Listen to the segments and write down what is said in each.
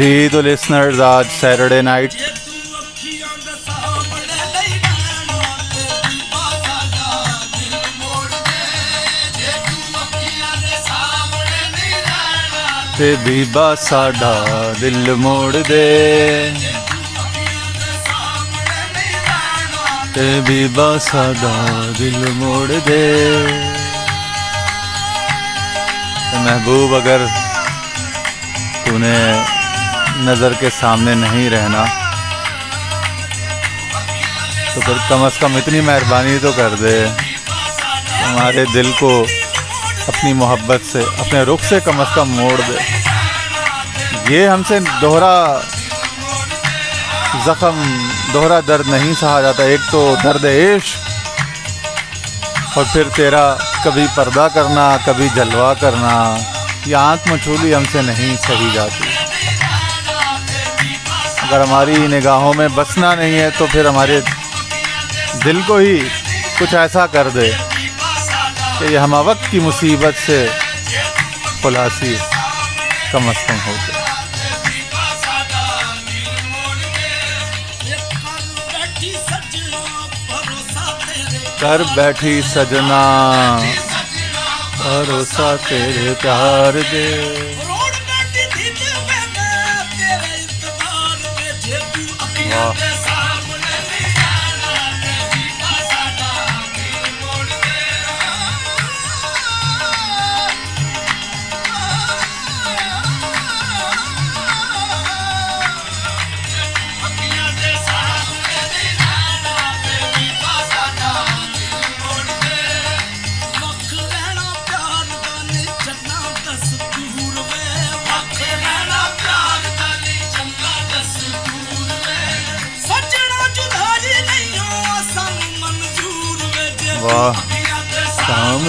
جی تو لسنرز آج Saturday night تے بیبا ساڈا دل موڑ دے تے بیبا ساڈا دل موڑ دے محبوب اگر تو نے نظر کے سامنے نہیں رہنا۔ تو پھر کم از کم اتنی مہربانی تو کر دے۔ ہمارے دل کو اپنی محبت سے، اپنے رخ سے کم از کم موڑ دے۔ یہ ہم سے دوہرا زخم، دوہرا درد نہیں سہا جاتا۔ ایک تو درد عشق، اور پھر تیرا کبھی پردہ کرنا، کبھی جلوہ کرنا، یہ آنکھ مچھولی ہم سے نہیں سہی جاتی۔ اگر ہماری نگاہوں میں بسنا نہیں ہے تو پھر ہمارے دل کو ہی کچھ ایسا کر دے کہ یہ ہم وقت کی مصیبت سے خلاصی کم از کم ہو جائے۔ کر بیٹھی سجنا، بھروسہ تیرے پیار دے۔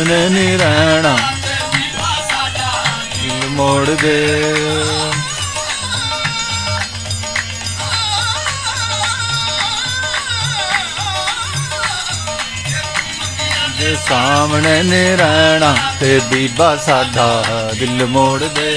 سامنے نہیں رہنا دل موڑ دے جے سامنے نہیں رہنا تے بیبا ساڈا دل موڑ دے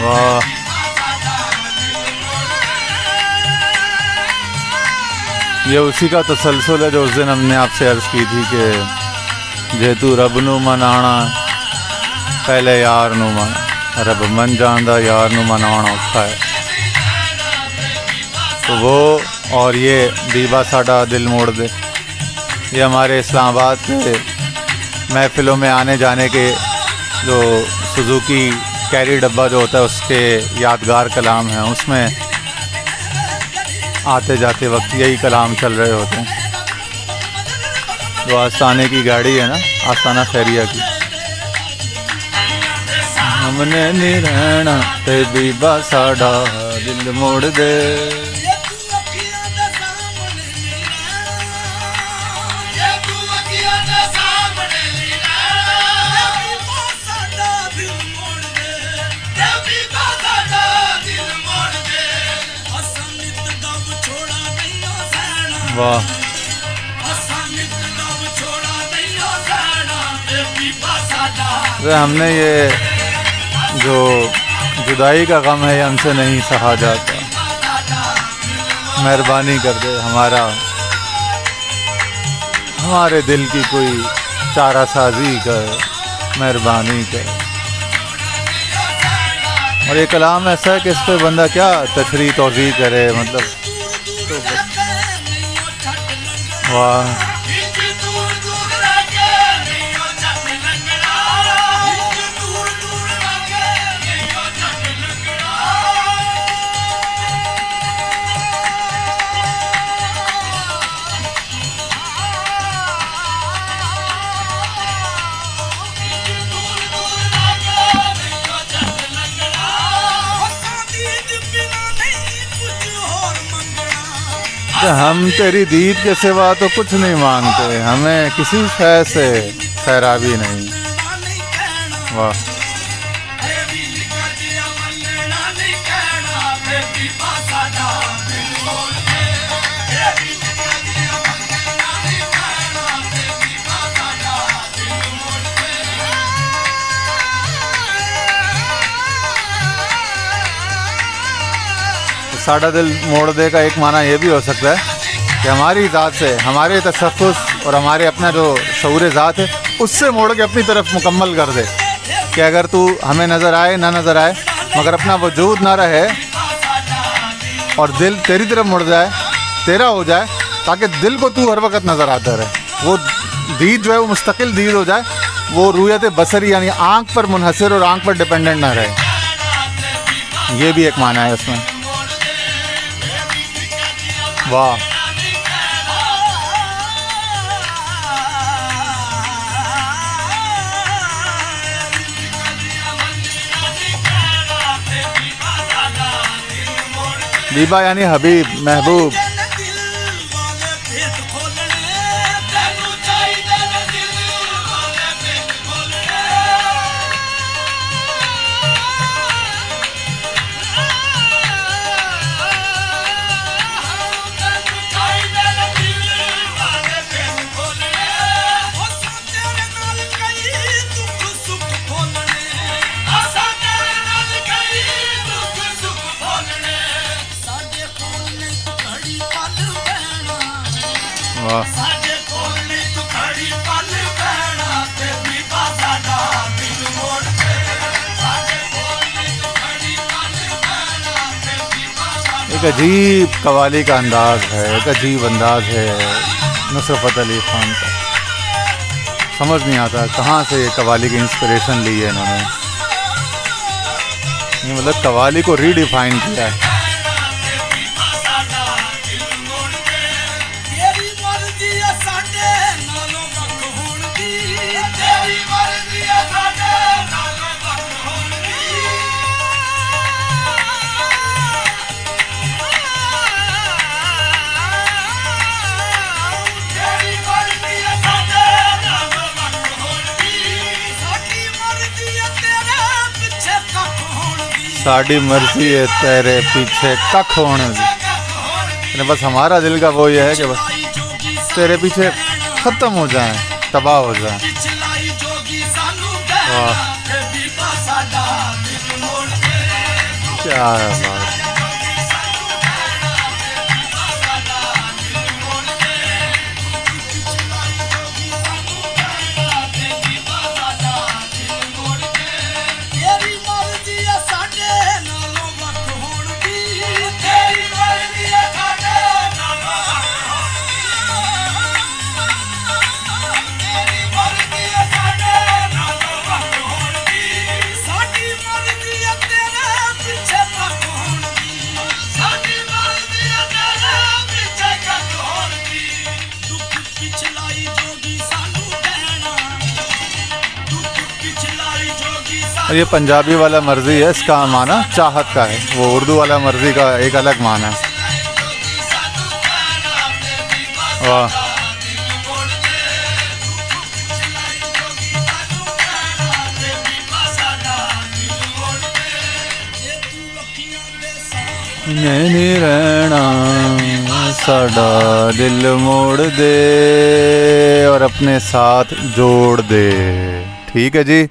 واہ۔ یہ اسی کا تسلسل ہے جو اس دن ہم نے آپ سے عرض کی تھی کہ جیتو رب نو منانا، پہلے یار نو منا رب من جاندہ یار نو منانا اوکھا ہے۔ تو وہ اور یہ بیبا ساڈا دل موڑ دے۔ یہ ہمارے اسلام آباد کے محفلوں میں آنے جانے کے جو سزوکی کیری ڈبہ جو ہوتا ہے، اس کے یادگار کلام ہیں۔ اس میں آتے جاتے وقت یہی کلام چل رہے ہوتے ہیں۔ جو آستانے کی گاڑی ہے نا، آستانہ خیریہ کی۔ ہم نے نہیں تے بیبا ساڈا دل موڑ دے۔ واہ ہم نے یہ جو جدائی کا غم ہے یہ ہم سے نہیں سہا جاتا مہربانی کر دے ہمارا ہمارے دل کی کوئی چارہ سازی کر مہربانی کر اور یہ کلام ایسا ہے کہ اس پہ بندہ کیا تشریح توضیع کرے مطلب واہ کہ ہم تیری دید کے سوا تو کچھ نہیں مانگتے ہمیں کسی شے سے سیرابی نہیں۔ واہ۔ ساڈا دل موڑ دے کا ایک معنی یہ بھی ہو سکتا ہے کہ ہماری ذات سے، ہمارے تشخص اور ہمارے اپنا جو شعور ذات ہے، اس سے موڑ کے اپنی طرف مکمل کر دے کہ اگر تو ہمیں نظر آئے، نہ نظر آئے، مگر اپنا وجود نہ رہے اور دل تیری طرف مڑ جائے، تیرا ہو جائے، تاکہ دل کو تو ہر وقت نظر آتا رہے۔ وہ دید جو ہے، وہ مستقل دید ہو جائے، وہ رویت بصری یعنی آنکھ پر منحصر اور آنکھ پر ڈپینڈنٹ نہ رہے۔ یہ بھی ایک معنی ہے اس میں۔ واہ۔ بیبا یعنی حبیب محبوب۔ ایک عجیب قوالی کا انداز ہے ایک عجیب انداز ہے نصرت علی خان کا سمجھ نہیں آتا کہاں سے یہ قوالی کی انسپریشن لی ہے انہوں نے یہ مطلب قوالی کو ری ڈیفائن کیا ہے ساڑی مرضی ہے تیرے پیچھے کک ہونے دی بس ہمارا دل کا وہ یہ ہے کہ بس تیرے پیچھے ختم ہو جائیں تباہ ہو جائیں کیا ہے اور یہ پنجابی والا مرضی ہے، اس کا معنی چاہت کا ہے۔ وہ اردو والا مرضی کا ایک الگ معنی ہے۔ واہ۔ نہیں رہنا، ساڈا دل موڑ دے اور اپنے ساتھ جوڑ دے۔ ٹھیک ہے جی؟